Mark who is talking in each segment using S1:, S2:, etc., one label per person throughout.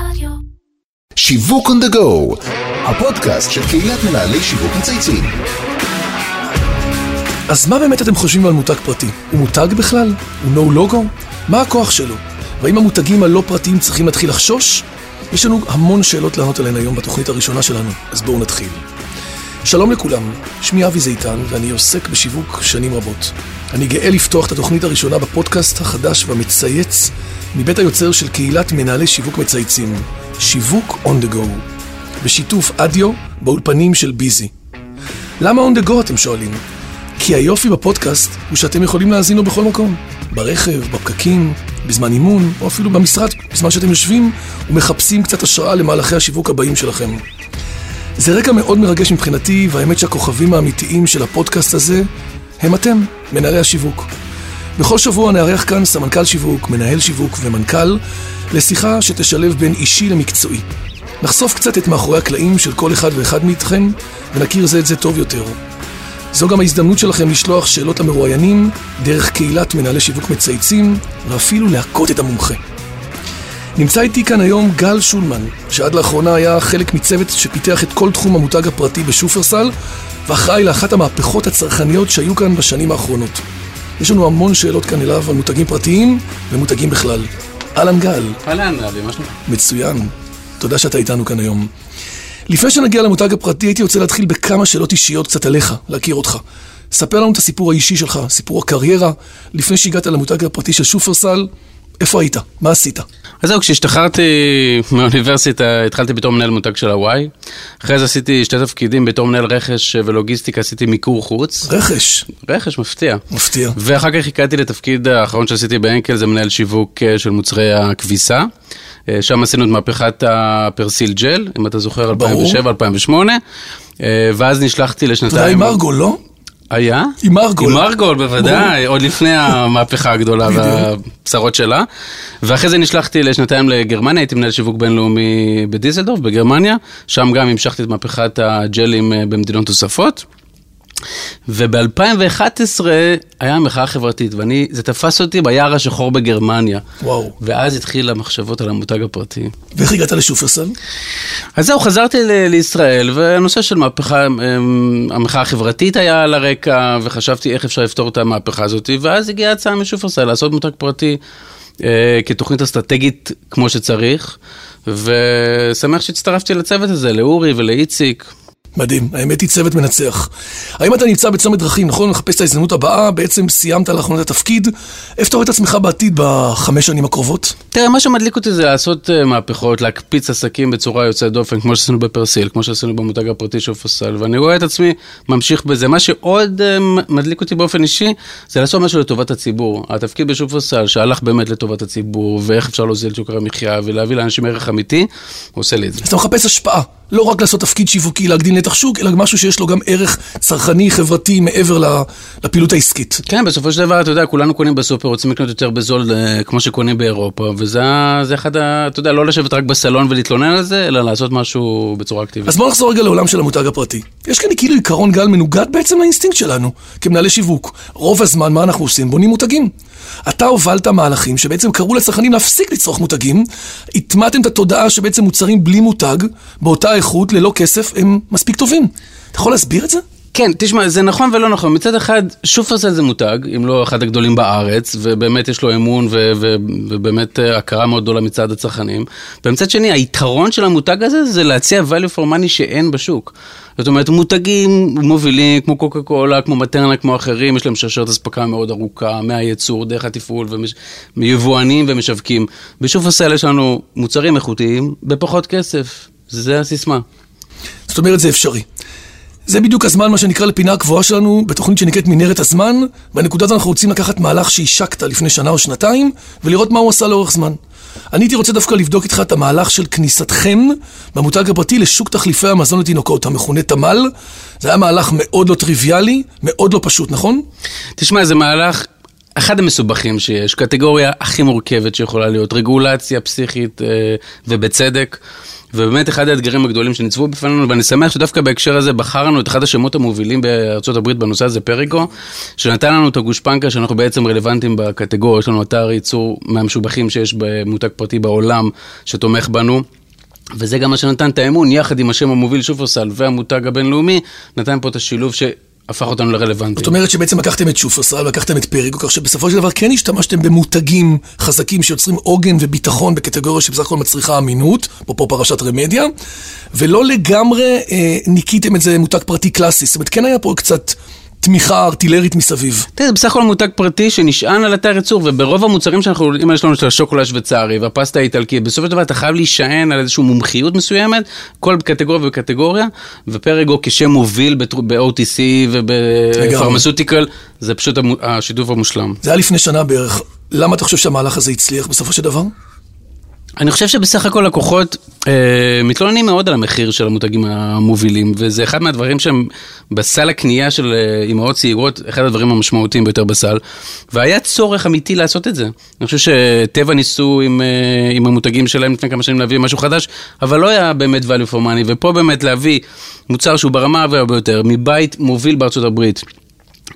S1: רדיו.
S2: שיווק on the go, הפודקאסט של קהילת מנהלי שיווק מצייצים.
S3: אז מה באמת אתם חושבים על מותג פרטי? הוא מותג בכלל? הוא נו לוגו? מה הכוח שלו? והאם המותגים הלא פרטיים צריכים להתחיל לחשוש? יש לנו המון שאלות לענות עליהן היום בתוכנית הראשונה שלנו, אז בואו נתחיל. שלום לכולם, שמי אבי זיתן ואני עוסק בשיווק שנים רבות. אני גאה לפתוח את התוכנית הראשונה בפודקאסט החדש והמצייץ מבית היוצר של קהילת מנהלי שיווק מצייצים, שיווק on the go, בשיתוף אדיו באולפנים של ביזי. למה on the go אתם שואלים? כי היופי בפודקאסט הוא שאתם יכולים להאזין לו בכל מקום. ברכב, בפקקים, בזמן אימון, או אפילו במשרד, בזמן שאתם יושבים ומחפשים קצת השראה למהלכי השיווק הבאים שלכם. זה רגע מאוד מרגש מבחינתי, והאמת שהכוכבים האמיתיים של הפודקאסט הזה הם אתם, מנהלי השיווק. בכל שבוע נארח כאן סמנכ"ל שיווק, מנהל שיווק ומנכ"ל לשיחה שתשלב בין אישי למקצועי. נחשוף קצת את מאחורי הקלעים של כל אחד ואחד מאיתכם ונכיר זה את זה טוב יותר. זו גם ההזדמנות שלכם לשלוח שאלות למרואיינים דרך קהילת מנהלי שיווק מצייצים ואפילו להכות את המומחה. נמצא איתי כאן היום גל שולמן, שעד לאחרונה היה חלק מצוות שפיתח את כל תחום המותג הפרטי בשופרסל, ואחראי לאחת המהפכות הצרכניות שהיו כאן בשנים האחרונות. יש לנו המון שאלות כאן אליו על מותגים פרטיים ומותגים בכלל. אהלן גל,
S4: אהלן, אבי, מה שלומך?
S3: מצוין. תודה שאתה איתנו כאן היום. לפני שנגיע למותג הפרטי, הייתי רוצה להתחיל בכמה שאלות אישיות קצת עליך, להכיר אותך. ספר לנו את הסיפור האישי שלך, סיפור הקריירה, לפני שהגעת למותג הפרטי של שופרסל, איפה היית? מה עשית?
S4: אז זהו, כשהשתחררתי מהאוניברסיטה, התחלתי בתור מנהל מותג של הוואי. אחרי זה עשיתי שתי תפקידים בתור מנהל רכש ולוגיסטיקה, עשיתי מיקור חוץ.
S3: רכש,
S4: רכש, מפתיע.
S3: מפתיע.
S4: ואחר כך הגעתי לתפקיד האחרון שעשיתי באנקל, זה מנהל שיווק אה, של מוצרי הכביסה. אה, שם עשינו את מהפכת הפרסיל ג'ל, אם אתה זוכר,
S3: ברור.
S4: 2007-2008. ואז נשלחתי
S3: אתה יודע,
S4: לשנתיים...
S3: עם ארגול, לא?
S4: היה?
S3: עם ארגול.
S4: עם ארגול, בוודאי, עוד לפני המהפכה הגדולה והבשרות שלה. ואחרי זה נשלחתי לשנתיים לגרמניה, הייתי מנהל שיווק בינלאומי בדיזלדורף, בגרמניה. שם גם המשכתי את מהפכת הג'לים אה, במדינות נוספות. וב-2011 היה מחאה חברתית, ואני, זה תפס אותי ביער השחור בגרמניה.
S3: וואו.
S4: ואז התחיל המחשבות על המותג הפרטי.
S3: ואיך הגעת לשופרסל?
S4: אז זהו, חזרתי ל- לישראל, והנושא של מהפכה, אמ, המחאה החברתית היה על הרקע, וחשבתי איך אפשר לפתור את המהפכה הזאת, ואז הגיעה הצעה משופרסל לעשות מותג פרטי אה, כתוכנית אסטרטגית כמו שצריך, ושמח שהצטרפתי לצוות הזה, לאורי ולאיציק.
S3: מדהים, האמת היא צוות מנצח. האם אתה נמצא בצומת דרכים, נכון? מחפש את ההזדמנות הבאה, בעצם סיימת לאחרונה את התפקיד. איפה אתה רואה את עצמך בעתיד בחמש שנים הקרובות?
S4: תראה, מה שמדליק אותי זה לעשות אה, מהפכות, להקפיץ עסקים בצורה יוצאת דופן, כמו שעשינו בפרסיל, כמו שעשינו במותג הפרטי של פסל, ואני רואה את עצמי ממשיך בזה. מה שעוד אה, מדליק אותי באופן אישי, זה לעשות משהו לטובת הציבור. התפקיד בשופרסל, שהלך באמת לטובת הציבור, ואיך אפשר להוזיל את יוקר המחיה, ולהביא לאנשים ערך אמיתי, הוא עושה לי את זה.
S3: אז אתה מחפש השפעה. לא רק לעשות תפקיד שיווקי, להגדיל נתח שוק, אלא משהו שיש לו גם ערך צרכני, חברתי, מעבר לפעילות העסקית.
S4: כן, בסופו של דבר, אתה יודע, כולנו קונים בסופר, רוצים לקנות יותר בזול, אה, כמו שקונים באירופה, וזה זה אחד ה... אתה יודע, לא לשבת רק בסלון ולהתלונן על זה, אלא לעשות משהו בצורה אקטיבית.
S3: אז בוא נחזור רגע לעולם של המותג הפרטי. יש כאן כאילו עיקרון גל מנוגד בעצם לאינסטינקט שלנו, כמנהלי שיווק. רוב הזמן, מה אנחנו עושים? בונים מותגים. אתה הובלת מהלכים שבעצם קראו לצרכנים להפסיק לצרוך מותגים, הטמעתם את התודעה שבעצם מוצרים בלי מותג, באותה איכות, ללא כסף, הם מספיק טובים. אתה יכול להסביר את זה?
S4: כן, תשמע, זה נכון ולא נכון. מצד אחד, שופרסל זה מותג, אם לא אחד הגדולים בארץ, ובאמת יש לו אמון ו- ו- ובאמת אה, הכרה מאוד גדולה מצד הצרכנים. ומצד שני, היתרון של המותג הזה זה להציע value for money שאין בשוק. זאת אומרת, מותגים מובילים, כמו קוקה קולה, כמו מטרנה, כמו אחרים, יש להם שרשרת אספקה מאוד ארוכה, מהייצור, דרך התפעול, ומש... מיבואנים ומשווקים. בשופרסל יש לנו מוצרים איכותיים בפחות כסף. זה הסיסמה.
S3: זאת אומרת, זה אפשרי. זה בדיוק הזמן, מה שנקרא, לפינה הקבועה שלנו, בתוכנית שנקראת מנהרת הזמן. בנקודה הזאת אנחנו רוצים לקחת מהלך שהשקת לפני שנה או שנתיים, ולראות מה הוא עשה לאורך זמן. אני הייתי רוצה דווקא לבדוק איתך את המהלך של כניסתכם במותג הפרטי לשוק תחליפי המזון לתינוקות, המכונה תמ"ל. זה היה מהלך מאוד לא טריוויאלי, מאוד לא פשוט, נכון?
S4: תשמע, זה מהלך אחד המסובכים שיש, קטגוריה הכי מורכבת שיכולה להיות, רגולציה פסיכית אה, ובצדק. ובאמת אחד האתגרים הגדולים שניצבו בפנינו, ואני שמח שדווקא בהקשר הזה בחרנו את אחד השמות המובילים בארצות הברית בנושא הזה, פריגו, שנתן לנו את הגושפנקה שאנחנו בעצם רלוונטיים בקטגוריה, יש לנו אתר ייצור מהמשובחים שיש במותג פרטי בעולם שתומך בנו. וזה גם מה שנתן את האמון, יחד עם השם המוביל שופרסל והמותג הבינלאומי, נתן פה את השילוב ש... הפך אותנו לרלוונטיים.
S3: זאת אומרת שבעצם לקחתם את שופרסל, לקחתם את פריגו, כך שבסופו של דבר כן השתמשתם במותגים חזקים שיוצרים עוגן וביטחון בקטגוריה שבסך הכל מצריכה אמינות, אפרופו פרשת רמדיה, ולא לגמרי אה, ניקיתם את זה מותג פרטי קלאסי. זאת אומרת, כן היה פה קצת תמיכה ארטילרית מסביב.
S4: תראה, זה בסך הכל מותג פרטי שנשען על אתר ייצור, וברוב המוצרים שאנחנו, אם יש לנו את השוקולד שוויצרי והפסטה האיטלקית, בסופו של דבר אתה חייב להישען על איזושהי מומחיות מסוימת, כל קטגוריה וקטגוריה, ופרגו כשם מוביל ב-OTC ובפרמסוטיקל, זה פשוט השיתוף המושלם.
S3: זה היה לפני שנה בערך. למה אתה חושב שהמהלך הזה הצליח בסופו של דבר?
S4: אני חושב שבסך הכל לקוחות מתלוננים מאוד על המחיר של המותגים המובילים, וזה אחד מהדברים שהם בסל הקנייה של אה, אימהות צעירות, אחד הדברים המשמעותיים ביותר בסל, והיה צורך אמיתי לעשות את זה. אני חושב שטבע ניסו עם, אה, עם המותגים שלהם לפני כמה שנים להביא משהו חדש, אבל לא היה באמת value for money, ופה באמת להביא מוצר שהוא ברמה הרבה יותר, מבית מוביל בארצות הברית.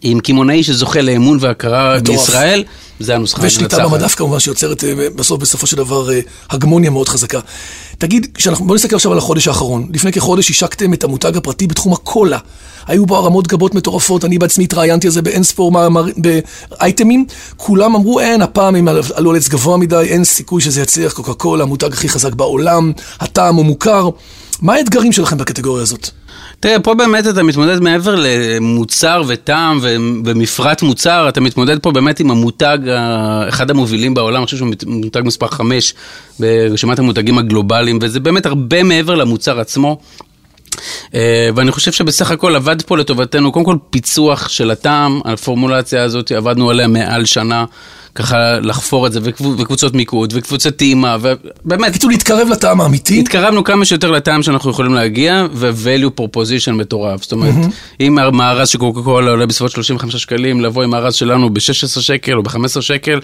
S4: עם קמעונאי שזוכה לאמון והכרה בישראל, זה הנוסחה
S3: המנצחת. ושליטה במדף כמובן שיוצרת אה, בסוף, בסופו של דבר, אה, הגמוניה מאוד חזקה. תגיד, בוא נסתכל עכשיו על החודש האחרון. לפני כחודש השקתם את המותג הפרטי בתחום הקולה. היו בו הרמות גבות מטורפות, אני בעצמי התראיינתי על זה באין ספור באייטמים. כולם אמרו, אין, הפעם הם עלו על עץ גבוה מדי, אין סיכוי שזה יצליח, קוקה קולה, המותג הכי חזק בעולם, הטעם הוא מוכר. מה האתגרים שלכם בקטגוריה הזאת?
S4: תראה, פה באמת אתה מתמודד מעבר למוצר וטעם ומפרט מוצר, אתה מתמודד פה באמת עם המותג, אחד המובילים בעולם, אני חושב שהוא מותג מספר 5 ברשימת המותגים הגלובליים, וזה באמת הרבה מעבר למוצר עצמו. אה, ואני חושב שבסך הכל עבד פה לטובתנו, קודם כל פיצוח של הטעם, הפורמולציה הזאת, עבדנו עליה מעל שנה. ככה לחפור את זה, וקבוצות מיקוד, וקבוצת טעימה, ובאמת...
S3: בקיצור, להתקרב לטעם האמיתי.
S4: התקרבנו כמה שיותר לטעם שאנחנו יכולים להגיע, ו-value proposition מטורף. זאת אומרת, mm-hmm. אם מארז של קוקה קולה עולה בסביבות 35 שקלים, לבוא עם מארז שלנו ב-16 שקל או ב-15 שקל,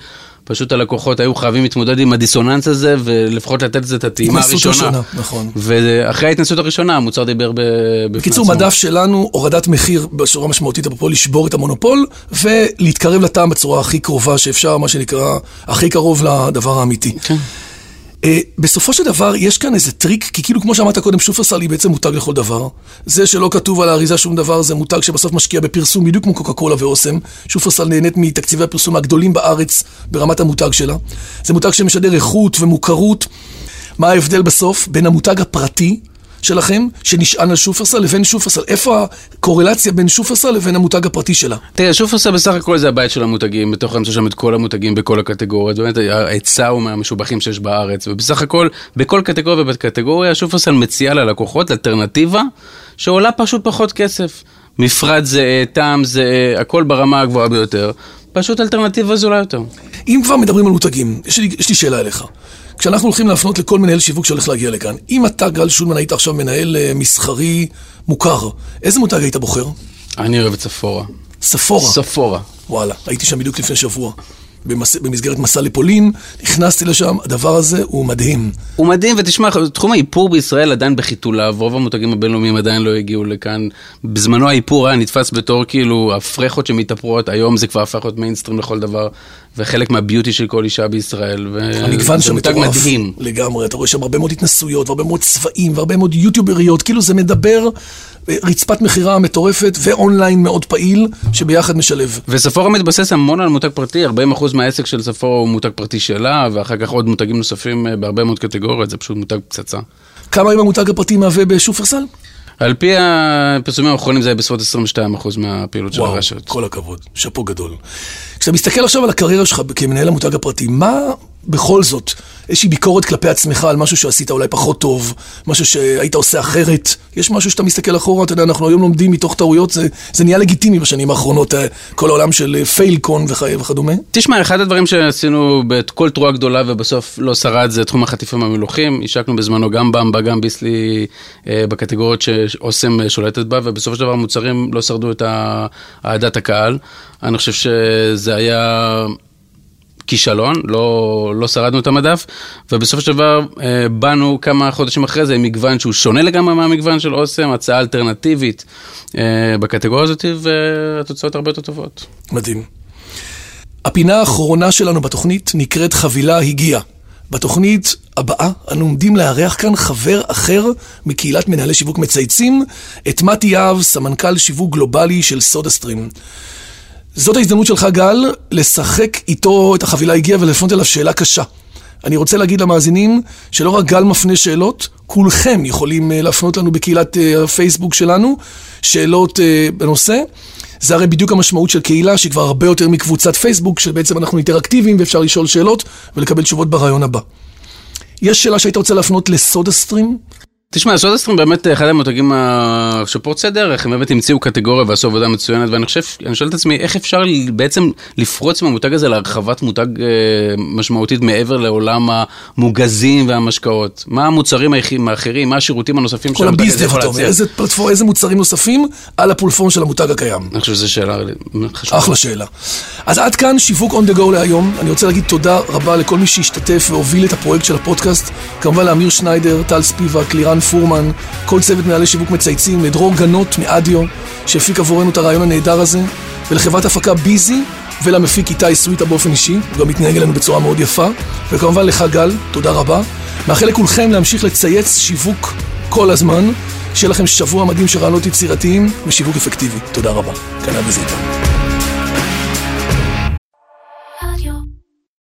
S4: פשוט הלקוחות היו חייבים להתמודד עם הדיסוננס הזה, ולפחות לתת לזה את הטעימה הראשונה.
S3: הראשונה, נכון.
S4: ואחרי ההתנסות הראשונה, המוצר דיבר בפני
S3: בקיצור, מדף שלנו, הורדת מחיר בצורה משמעותית, אפרופו לשבור את המונופול, ולהתקרב לטעם בצורה הכי קרובה שאפשר, מה שנקרא, הכי קרוב לדבר האמיתי. כן. אה, בסופו של דבר, יש כאן איזה טריק, כי כאילו, כמו שאמרת קודם, שופרסל היא בעצם מותג לכל דבר. זה שלא כתוב על האריזה שום דבר, זה מותג שבסוף משקיע בפרסום, בדיוק כמו קוקה קולה ואוסם. שופרסל נהנית מתקציבי הפרסום הגדולים בארץ ברמת המותג שלה. זה מותג שמשדר איכות ומוכרות. מה ההבדל בסוף בין המותג הפרטי שלכם, שנשען על שופרסל, לבין שופרסל? איפה הקורלציה בין שופרסל לבין המותג הפרטי שלה?
S4: תראה, שופרסל בסך הכל זה הבית של המותגים, בתוך האמצע שם את כל המותגים בכל הקטגוריות, באמת ההיצע הוא מהמשובחים שיש בארץ, ובסך הכל, בכל קטגוריה ובקטגוריה, שופרסל מציעה ללקוחות אלטרנטיבה שעולה פשוט פחות כסף. מפרט זהה, טעם זהה, הכל ברמה הגבוהה ביותר. פשוט אלטרנטיבה זולה יותר.
S3: אם כבר מדברים על מותגים, יש לי, יש לי שאלה אליך. כשאנחנו הולכים להפנות לכל מנהל שיווק שהולך להגיע לכאן, אם אתה, גל שולמן, היית עכשיו מנהל uh, מסחרי מוכר, איזה מותג היית בוחר?
S4: אני אוהב את ספורה.
S3: ספורה?
S4: ספורה.
S3: וואלה, הייתי שם בדיוק לפני שבוע. במס... במסגרת מסע לפולין, נכנסתי לשם, הדבר הזה הוא מדהים.
S4: הוא מדהים, ותשמע, תחום האיפור בישראל עדיין בחיתוליו, רוב המותגים הבינלאומיים עדיין לא הגיעו לכאן. בזמנו האיפור היה נתפס בתור כאילו הפרחות שמתאפרות, היום זה כבר הפך להיות מיינסטרים לכל דבר, וחלק מהביוטי של כל אישה בישראל.
S3: המגוון שם מטורף. מדהים. לגמרי, אתה רואה שם הרבה מאוד התנסויות, והרבה מאוד צבעים, והרבה מאוד יוטיובריות, כאילו זה מדבר רצפת מכירה מטורפת ואונליין מאוד פעיל, שביחד משלב.
S4: וספורה מתבסס המון על מותג פרטי, 40% מהעסק של ספורה הוא מותג פרטי שלה, ואחר כך עוד מותגים נוספים אה, בהרבה מאוד קטגוריות, זה פשוט מותג פצצה.
S3: כמה אם המותג הפרטי מהווה בשופרסל?
S4: על פי הפרסומים האחרונים זה היה בסביבות 22% מהפעילות של הרשת.
S3: וואו, כל הכבוד, שאפו גדול. כשאתה מסתכל עכשיו על הקריירה שלך כמנהל המותג הפרטי, מה בכל זאת איזושהי ביקורת כלפי עצמך על משהו שעשית אולי פחות טוב, משהו שהיית עושה אחרת. יש משהו שאתה מסתכל אחורה, אתה יודע, אנחנו היום לומדים מתוך טעויות, זה, זה נהיה לגיטימי בשנים האחרונות, אה, כל העולם של פיילקון וכ, וכדומה.
S4: תשמע, אחד הדברים שעשינו בכל תרועה גדולה ובסוף לא שרד זה תחום החטיפים המלוכים. השקנו בזמנו גם במבה, גם ביסלי אה, בקטגוריות שאוסם שולטת בה, ובסופו של דבר המוצרים לא שרדו את אהדת הקהל. אני חושב שזה היה... כישלון, לא, לא שרדנו את המדף, ובסופו של דבר אה, באנו כמה חודשים אחרי זה עם מגוון שהוא שונה לגמרי מהמגוון של אוסם, הצעה אלטרנטיבית אה, בקטגוריה הזאת, והתוצאות הרבה יותר טובות.
S3: מדהים. הפינה האחרונה שלנו בתוכנית נקראת חבילה הגיעה. בתוכנית הבאה אנו עומדים לארח כאן חבר אחר מקהילת מנהלי שיווק מצייצים, את מתי יהב, סמנכ"ל שיווק גלובלי של סודה סטרים. זאת ההזדמנות שלך, גל, לשחק איתו את החבילה הגיעה ולפנות אליו שאלה קשה. אני רוצה להגיד למאזינים שלא רק גל מפנה שאלות, כולכם יכולים אה, להפנות לנו בקהילת אה, הפייסבוק שלנו שאלות אה, בנושא. זה הרי בדיוק המשמעות של קהילה שהיא כבר הרבה יותר מקבוצת פייסבוק, שבעצם אנחנו אינטראקטיביים ואפשר לשאול שאלות ולקבל תשובות ברעיון הבא. יש שאלה שהיית רוצה להפנות לסודה סטרים?
S4: תשמע, סודה סטרים באמת אחד המותגים שפורצי דרך, הם באמת המציאו קטגוריה ועשו עבודה מצוינת, ואני חושב, אני שואל את עצמי, איך אפשר בעצם לפרוץ מהמותג הזה להרחבת מותג אה, משמעותית מעבר לעולם המוגזים והמשקאות? מה המוצרים האחרים, מה השירותים הנוספים
S3: של המותג הזה יכול להציע? איזה פלטפורם, איזה מוצרים נוספים על הפולפורם של המותג הקיים?
S4: אני חושב שזו שאלה חשובה.
S3: אחלה שאלה. אז עד כאן שיווק on the go להיום. אני רוצה להגיד תודה רבה לכל מי שהשתתף והוביל את הפרויקט של הפודקאסט. כמובן לאמיר שניידר, טל ספיבק, לירן פורמן, כל צוות מנהלי שיווק מצייצים, לדרור גנות מאדיו, שהפיק עבורנו את הרעיון הנהדר הזה, ולחברת הפקה ביזי, ולמפיק איתי סוויטה באופן אישי, הוא גם מתנהג אלינו בצורה מאוד יפה, וכמובן לך גל, תודה רבה. מאחל לכולכם להמשיך לצייץ שיווק כל הזמן, שיהיה לכם שבוע מדהים של רעיונות יצירתיים ושיווק אפקטיבי. תודה רבה. אבי זיטה.